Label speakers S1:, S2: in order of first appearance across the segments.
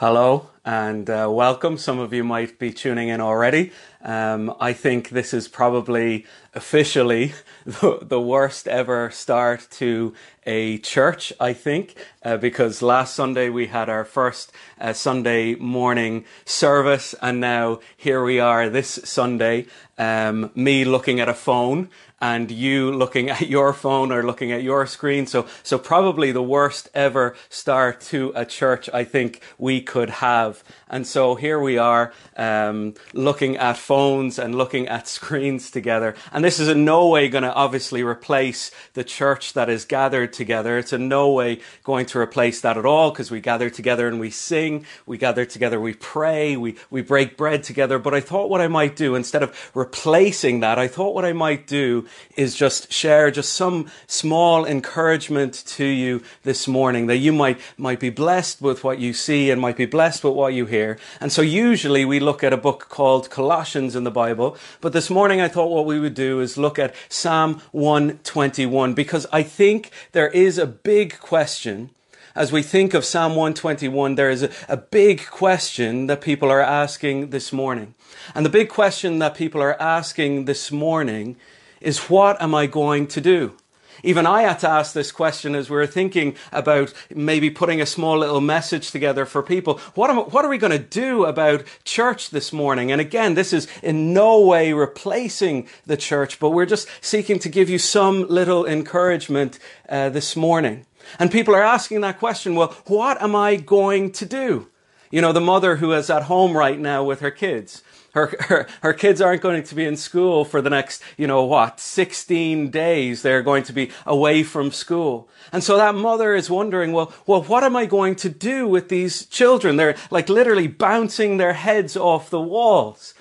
S1: Hello and uh, welcome. Some of you might be tuning in already. Um, I think this is probably officially the, the, worst ever start to a church, I think, uh, because last Sunday we had our first uh, Sunday morning service, and now here we are this Sunday, um, me looking at a phone and you looking at your phone or looking at your screen. So, so probably the worst ever start to a church I think we could have. And so here we are, um, looking at phones and looking at screens together. And this is in no way going to obviously replace the church that is gathered together. It's in no way going to replace that at all because we gather together and we sing, we gather together, we pray, we, we break bread together. But I thought what I might do instead of replacing that, I thought what I might do is just share just some small encouragement to you this morning that you might, might be blessed with what you see and might be blessed with what you hear. And so usually we look at a book called Colossians in the Bible, but this morning I thought what we would do is look at Psalm 121 because I think there is a big question as we think of Psalm 121, there is a, a, big question that people are asking this morning. And the big question that people are asking this morning is what am I going to do? Even I had to ask this question as we were thinking about maybe putting a small little message together for people. What, am, what are we going to do about church this morning? And again, this is in no way replacing the church, but we're just seeking to give you some little encouragement uh, this morning. And people are asking that question, well, what am I going to do? You know, the mother who is at home right now with her kids. Her, her, her kids aren't going to be in school for the next, you know, what, 16 days. They're going to be away from school. And so that mother is wondering, well, well, what am I going to do with these children? They're like literally bouncing their heads off the walls.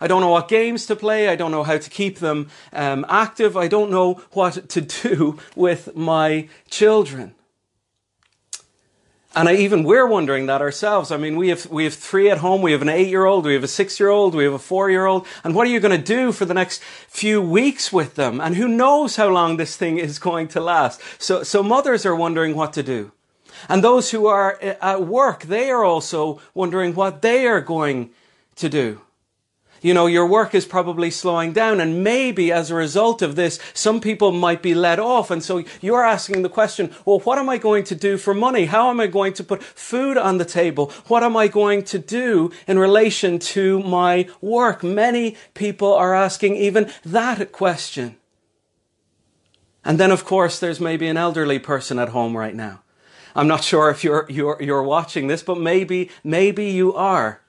S1: I don't know what games to play. I don't know how to keep them um, active. I don't know what to do with my children. And I, even we're wondering that ourselves. I mean, we have, we have three at home. We have an eight year old. We have a six year old. We have a four year old. And what are you going to do for the next few weeks with them? And who knows how long this thing is going to last? So, so mothers are wondering what to do. And those who are uh, at work, they are also wondering what they are going to do you know, your work is probably slowing down. And maybe as a result of this, some people might be let off. And so you're asking the question, well, what am I going to do for money? How am I going to put food on the table? What am I going to do in relation to my work? Many people are asking even that question. And then, of course, there's maybe an elderly person at home right now. I'm not sure if you're, you're, you're watching this, but maybe, maybe you are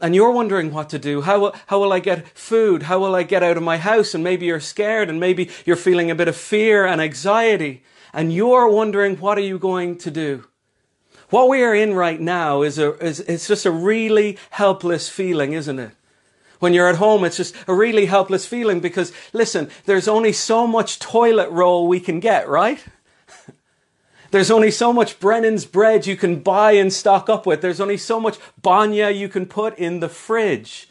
S1: and you're wondering what to do. How will, how will I get food? How will I get out of my house? And maybe you're scared and maybe you're feeling a bit of fear and anxiety and you're wondering what are you going to do? What we are in right now is a, is, it's just a really helpless feeling, isn't it? When you're at home, it's just a really helpless feeling because listen, there's only so much toilet roll we can get, right? There's only so much Brennan's bread you can buy and stock up with. There's only so much banya you can put in the fridge.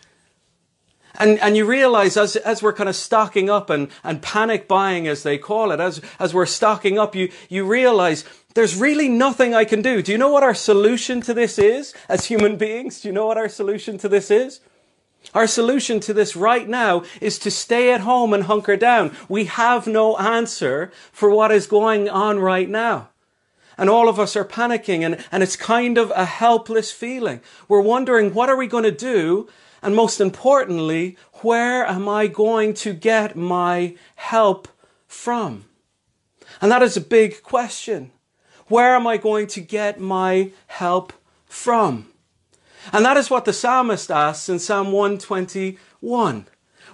S1: And, and you realize as, as we're kind of stocking up and, and panic buying, as they call it, as, as we're stocking up, you, you realize there's really nothing I can do. Do you know what our solution to this is as human beings? Do you know what our solution to this is? Our solution to this right now is to stay at home and hunker down. We have no answer for what is going on right now. And all of us are panicking and, and it's kind of a helpless feeling. We're wondering, what are we going to do? And most importantly, where am I going to get my help from? And that is a big question. Where am I going to get my help from? And that is what the psalmist asks in Psalm 121.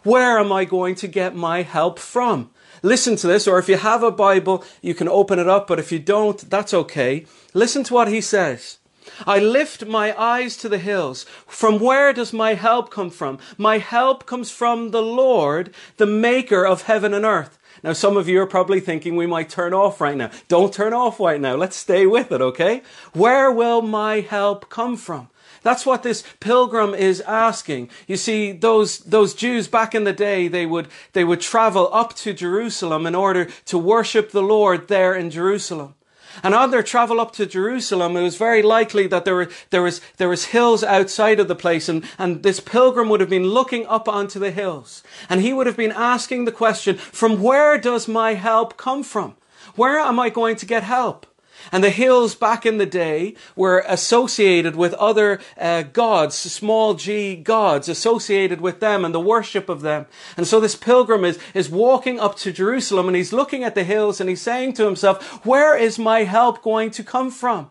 S1: Where am I going to get my help from? Listen to this, or if you have a Bible, you can open it up, but if you don't, that's okay. Listen to what he says. I lift my eyes to the hills. From where does my help come from? My help comes from the Lord, the maker of heaven and earth. Now, some of you are probably thinking we might turn off right now. Don't turn off right now. Let's stay with it, okay? Where will my help come from? That's what this pilgrim is asking. You see, those, those Jews back in the day, they would, they would travel up to Jerusalem in order to worship the Lord there in Jerusalem. And on their travel up to Jerusalem, it was very likely that there were, there was, there was hills outside of the place and, and this pilgrim would have been looking up onto the hills and he would have been asking the question, from where does my help come from? Where am I going to get help? And the hills back in the day were associated with other uh, gods, small g gods, associated with them and the worship of them. And so this pilgrim is, is walking up to Jerusalem and he's looking at the hills and he's saying to himself, where is my help going to come from?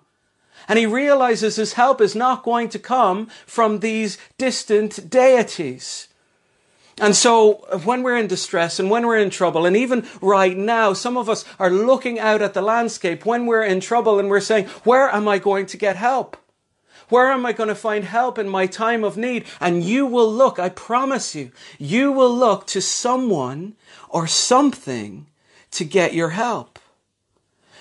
S1: And he realizes his help is not going to come from these distant deities. And so when we're in distress and when we're in trouble, and even right now, some of us are looking out at the landscape when we're in trouble and we're saying, where am I going to get help? Where am I going to find help in my time of need? And you will look, I promise you, you will look to someone or something to get your help.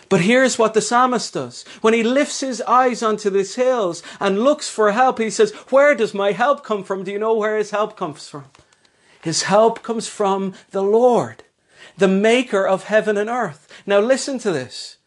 S1: But here's what the psalmist does. When he lifts his eyes onto these hills and looks for help, he says, where does my help come from? Do you know where his help comes from? His help comes from the Lord, the maker of heaven and earth. Now listen to this.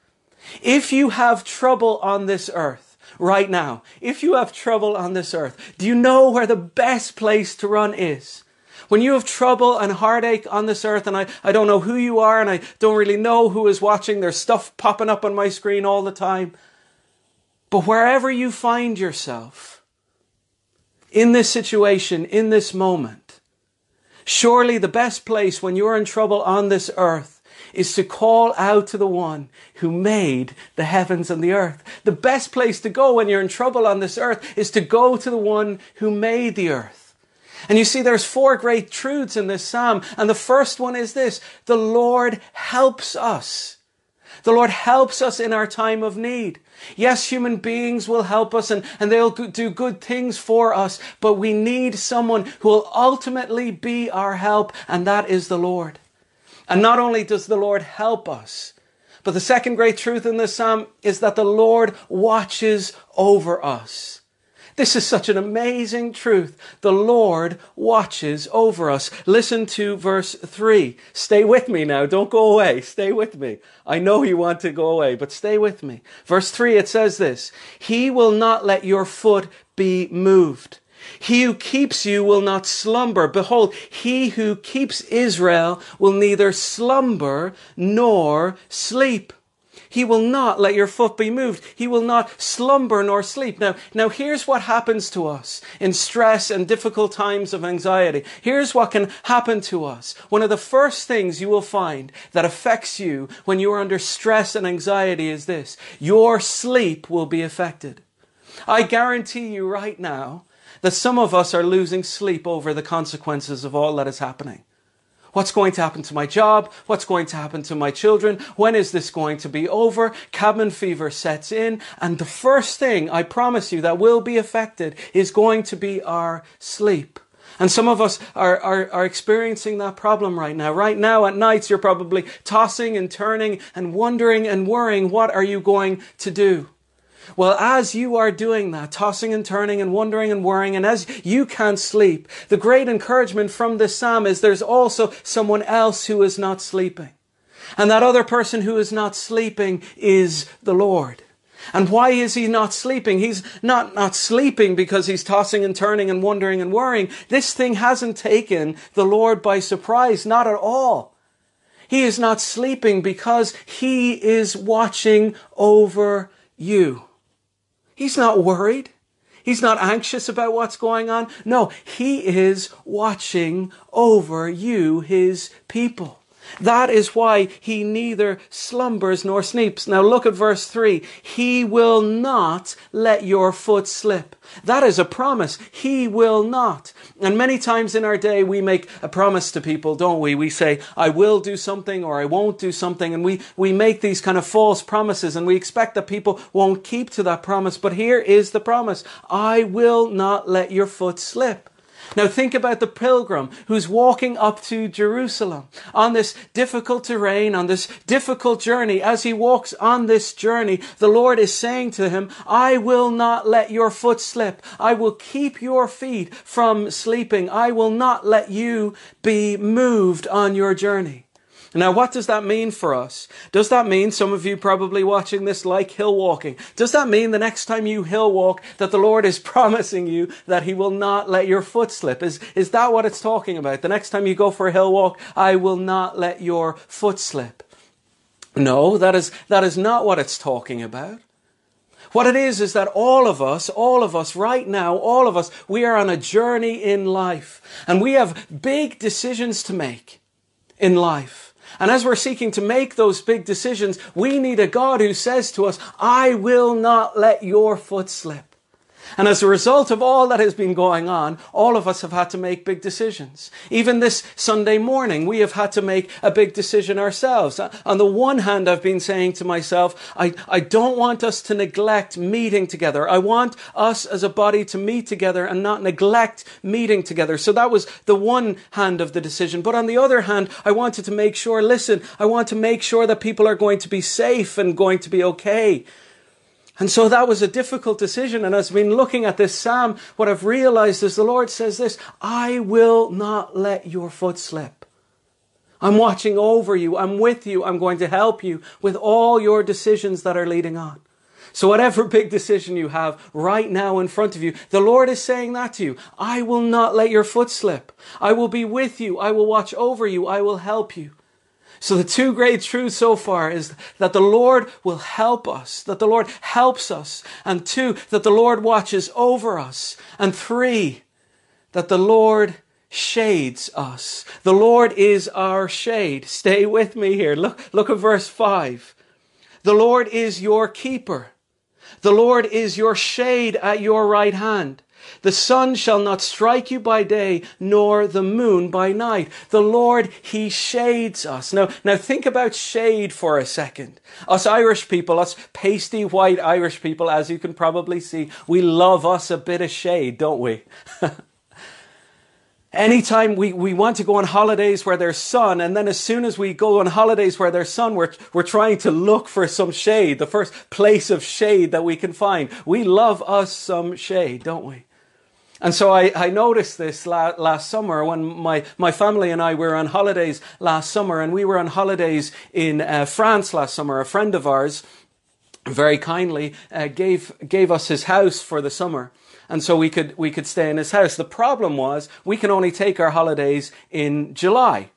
S1: If you have trouble on this earth right now, if you have trouble on this earth, do you know where the best place to run is? When you have trouble and heartache on this earth, and I, I don't know who you are, and I don't really know who is watching, there's stuff popping up on my screen all the time. But wherever you find yourself, in this situation, in this moment, Surely the best place when you're in trouble on this earth is to call out to the one who made the heavens and the earth. The best place to go when you're in trouble on this earth is to go to the one who made the earth. And you see, there's four great truths in this psalm. And the first one is this. The Lord helps us. The Lord helps us in our time of need. Yes, human beings will help us and, and they'll do good things for us, but we need someone who will ultimately be our help, and that is the Lord. And not only does the Lord help us, but the second great truth in this psalm is that the Lord watches over us. This is such an amazing truth. The Lord watches over us. Listen to verse 3. Stay with me now. Don't go away. Stay with me. I know you want to go away, but stay with me. Verse 3, it says this He will not let your foot be moved. He who keeps you will not slumber. Behold, he who keeps Israel will neither slumber nor sleep. He will not let your foot be moved. He will not slumber nor sleep. Now, now here's what happens to us in stress and difficult times of anxiety. Here's what can happen to us. One of the first things you will find that affects you when you are under stress and anxiety is this. Your sleep will be affected. I guarantee you right now that some of us are losing sleep over the consequences of all that is happening. What's going to happen to my job? What's going to happen to my children? When is this going to be over? Cabin fever sets in. And the first thing I promise you that will be affected is going to be our sleep. And some of us are, are, are experiencing that problem right now. Right now at nights, you're probably tossing and turning and wondering and worrying, what are you going to do? Well, as you are doing that, tossing and turning and wondering and worrying, and as you can't sleep, the great encouragement from this psalm is there's also someone else who is not sleeping. And that other person who is not sleeping is the Lord. And why is he not sleeping? He's not, not sleeping because he's tossing and turning and wondering and worrying. This thing hasn't taken the Lord by surprise, not at all. He is not sleeping because he is watching over you. He's not worried. He's not anxious about what's going on. No, he is watching over you, his people. That is why he neither slumbers nor sleeps. Now look at verse 3. He will not let your foot slip. That is a promise. He will not. And many times in our day, we make a promise to people, don't we? We say, I will do something or I won't do something. And we, we make these kind of false promises and we expect that people won't keep to that promise. But here is the promise. I will not let your foot slip. Now think about the pilgrim who's walking up to Jerusalem on this difficult terrain, on this difficult journey. As he walks on this journey, the Lord is saying to him, I will not let your foot slip. I will keep your feet from sleeping. I will not let you be moved on your journey. Now, what does that mean for us? Does that mean some of you probably watching this like hill walking? Does that mean the next time you hill walk that the Lord is promising you that He will not let your foot slip? Is, is that what it's talking about? The next time you go for a hill walk, I will not let your foot slip. No, that is, that is not what it's talking about. What it is, is that all of us, all of us right now, all of us, we are on a journey in life and we have big decisions to make in life. And as we're seeking to make those big decisions, we need a God who says to us, I will not let your foot slip. And as a result of all that has been going on, all of us have had to make big decisions. Even this Sunday morning, we have had to make a big decision ourselves. On the one hand, I've been saying to myself, I, I don't want us to neglect meeting together. I want us as a body to meet together and not neglect meeting together. So that was the one hand of the decision. But on the other hand, I wanted to make sure, listen, I want to make sure that people are going to be safe and going to be okay. And so that was a difficult decision. And as I've been looking at this psalm, what I've realized is the Lord says this, I will not let your foot slip. I'm watching over you. I'm with you. I'm going to help you with all your decisions that are leading on. So whatever big decision you have right now in front of you, the Lord is saying that to you. I will not let your foot slip. I will be with you. I will watch over you. I will help you. So the two great truths so far is that the Lord will help us, that the Lord helps us, and two, that the Lord watches over us, and three, that the Lord shades us. The Lord is our shade. Stay with me here. Look, look at verse five. The Lord is your keeper. The Lord is your shade at your right hand. The sun shall not strike you by day, nor the moon by night. The Lord, He shades us. Now, now think about shade for a second. Us Irish people, us pasty white Irish people, as you can probably see, we love us a bit of shade, don't we? Anytime we, we want to go on holidays where there's sun, and then as soon as we go on holidays where there's sun, we're, we're trying to look for some shade, the first place of shade that we can find. We love us some shade, don't we? And so I, I noticed this la- last summer when my, my family and I were on holidays last summer, and we were on holidays in uh, France last summer. A friend of ours very kindly uh, gave gave us his house for the summer. And so we could we could stay in his house. The problem was we can only take our holidays in July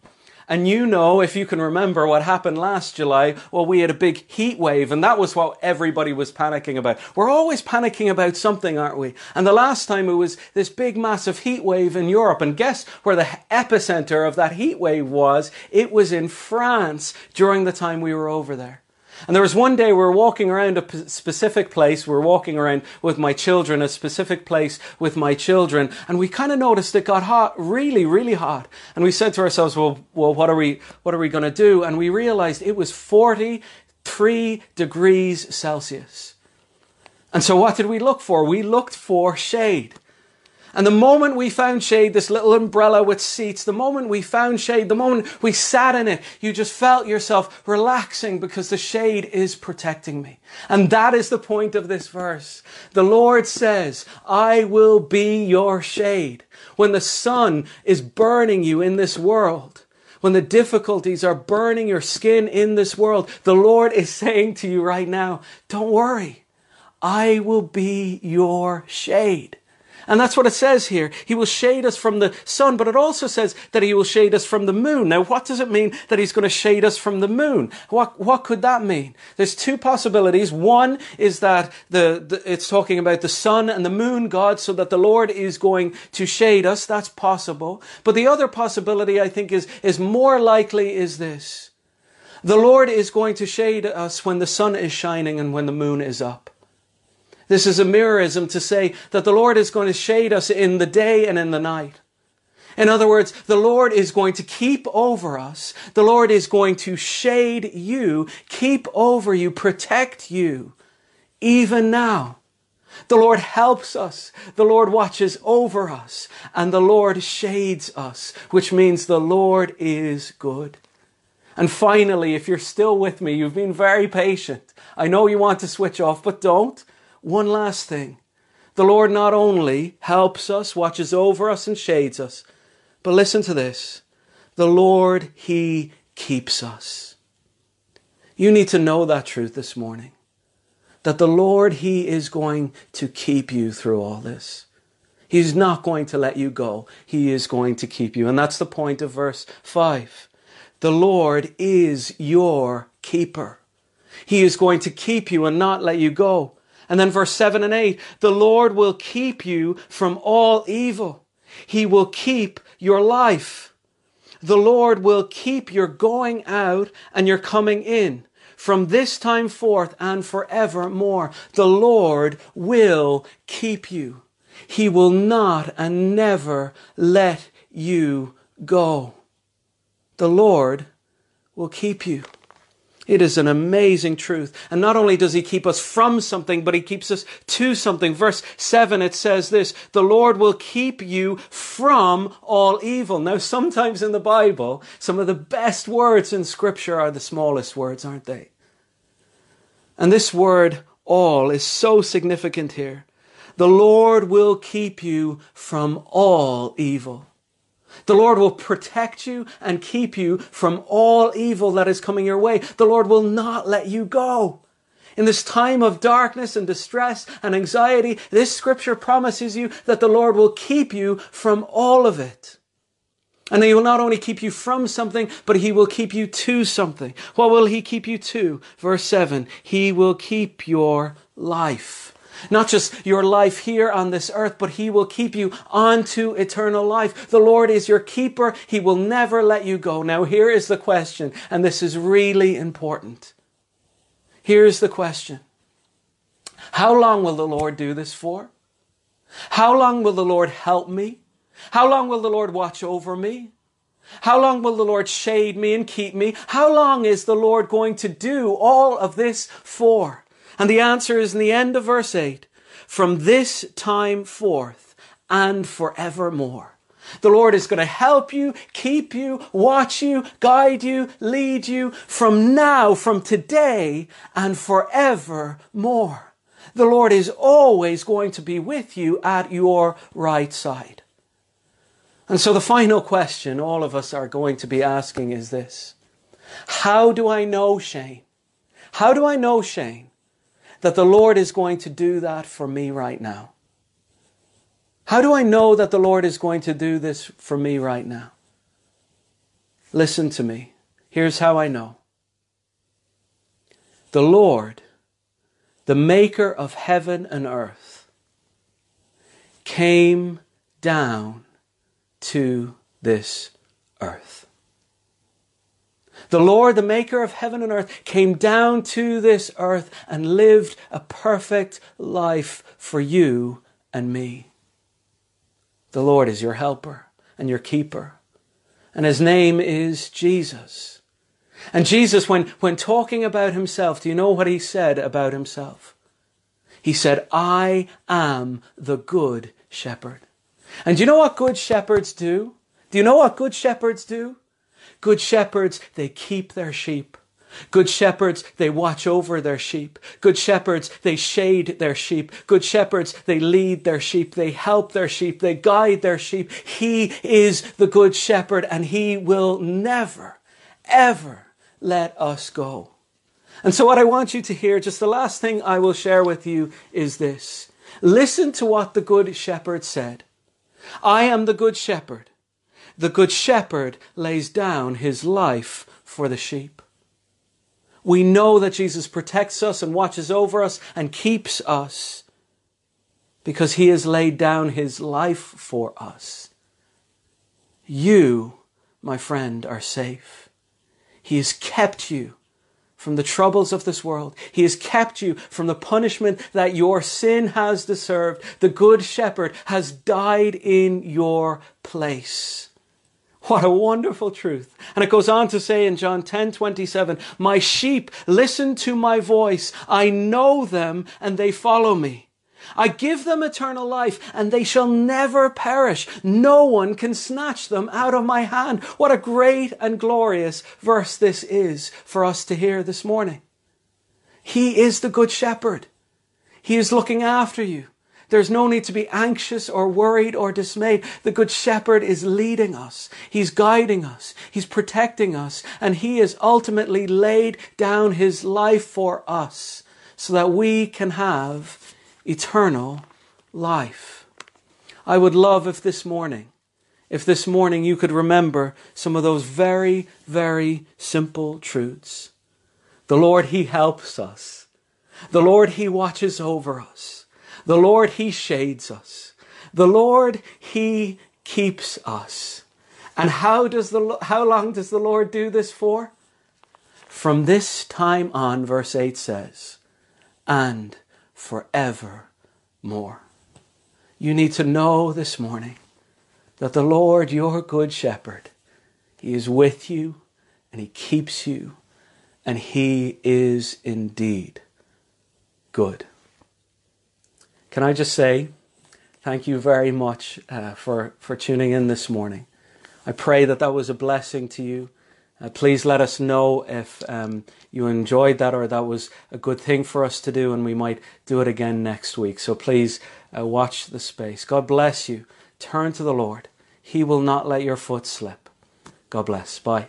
S1: and you know, if you can remember what happened last July, well, we had a big heat wave, and that was what everybody was panicking about. We're always panicking about something, aren't we? And the last time it was this big, massive heat wave in Europe. And guess where the epicenter of that heat wave was? It was in France during the time we were over there. And there was one day we were walking around a specific place. We were walking around with my children, a specific place with my children, and we kind of noticed it got hot, really, really hot. And we said to ourselves, "Well, well, what are we, what are we going to do?" And we realized it was forty-three degrees Celsius. And so, what did we look for? We looked for shade. And the moment we found shade, this little umbrella with seats, the moment we found shade, the moment we sat in it, you just felt yourself relaxing because the shade is protecting me. And that is the point of this verse. The Lord says, I will be your shade. When the sun is burning you in this world, when the difficulties are burning your skin in this world, the Lord is saying to you right now, don't worry. I will be your shade. And that's what it says here. He will shade us from the sun, but it also says that he will shade us from the moon. Now, what does it mean that he's going to shade us from the moon? What, what could that mean? There's two possibilities. One is that the, the, it's talking about the sun and the moon God, so that the Lord is going to shade us. That's possible. But the other possibility, I think, is, is more likely is this. The Lord is going to shade us when the sun is shining and when the moon is up. This is a merism to say that the Lord is going to shade us in the day and in the night. In other words, the Lord is going to keep over us. The Lord is going to shade you, keep over you, protect you, even now. The Lord helps us. The Lord watches over us. And the Lord shades us, which means the Lord is good. And finally, if you're still with me, you've been very patient. I know you want to switch off, but don't. One last thing. The Lord not only helps us, watches over us, and shades us, but listen to this. The Lord, He keeps us. You need to know that truth this morning. That the Lord, He is going to keep you through all this. He's not going to let you go. He is going to keep you. And that's the point of verse 5. The Lord is your keeper. He is going to keep you and not let you go. And then verse 7 and 8 the Lord will keep you from all evil. He will keep your life. The Lord will keep your going out and your coming in from this time forth and forevermore. The Lord will keep you. He will not and never let you go. The Lord will keep you. It is an amazing truth. And not only does he keep us from something, but he keeps us to something. Verse 7, it says this, the Lord will keep you from all evil. Now, sometimes in the Bible, some of the best words in scripture are the smallest words, aren't they? And this word all is so significant here. The Lord will keep you from all evil. The Lord will protect you and keep you from all evil that is coming your way. The Lord will not let you go. In this time of darkness and distress and anxiety, this scripture promises you that the Lord will keep you from all of it. And he will not only keep you from something, but he will keep you to something. What will he keep you to? Verse 7 He will keep your life. Not just your life here on this earth, but He will keep you onto eternal life. The Lord is your keeper. He will never let you go. Now, here is the question, and this is really important. Here's the question How long will the Lord do this for? How long will the Lord help me? How long will the Lord watch over me? How long will the Lord shade me and keep me? How long is the Lord going to do all of this for? And the answer is in the end of verse 8 from this time forth and forevermore. The Lord is going to help you, keep you, watch you, guide you, lead you from now, from today, and forevermore. The Lord is always going to be with you at your right side. And so the final question all of us are going to be asking is this How do I know, Shane? How do I know, Shane, that the Lord is going to do that for me right now? How do I know that the Lord is going to do this for me right now? Listen to me. Here's how I know. The Lord, the maker of heaven and earth, came down to this earth. The Lord, the maker of heaven and earth, came down to this earth and lived a perfect life for you and me. The Lord is your helper and your keeper. And his name is Jesus. And Jesus, when, when talking about himself, do you know what he said about himself? He said, I am the good shepherd. And do you know what good shepherds do? Do you know what good shepherds do? Good shepherds, they keep their sheep. Good shepherds, they watch over their sheep. Good shepherds, they shade their sheep. Good shepherds, they lead their sheep. They help their sheep. They guide their sheep. He is the good shepherd and he will never, ever let us go. And so what I want you to hear, just the last thing I will share with you is this. Listen to what the good shepherd said. I am the good shepherd. The good shepherd lays down his life for the sheep. We know that Jesus protects us and watches over us and keeps us because he has laid down his life for us. You, my friend, are safe. He has kept you from the troubles of this world. He has kept you from the punishment that your sin has deserved. The good shepherd has died in your place. What a wonderful truth. And it goes on to say in John 10 27, My sheep listen to my voice. I know them and they follow me. I give them eternal life and they shall never perish. No one can snatch them out of my hand. What a great and glorious verse this is for us to hear this morning. He is the good shepherd. He is looking after you. There's no need to be anxious or worried or dismayed. The Good Shepherd is leading us. He's guiding us. He's protecting us. And He has ultimately laid down His life for us so that we can have eternal life. I would love if this morning, if this morning you could remember some of those very, very simple truths. The Lord, He helps us. The Lord, He watches over us. The Lord, He shades us. The Lord, He keeps us. And how does the, how long does the Lord do this for? From this time on, verse 8 says, and forevermore. You need to know this morning that the Lord, your good shepherd, He is with you and He keeps you and He is indeed good. Can I just say thank you very much uh, for, for tuning in this morning? I pray that that was a blessing to you. Uh, please let us know if um, you enjoyed that or that was a good thing for us to do, and we might do it again next week. So please uh, watch the space. God bless you. Turn to the Lord. He will not let your foot slip. God bless. Bye.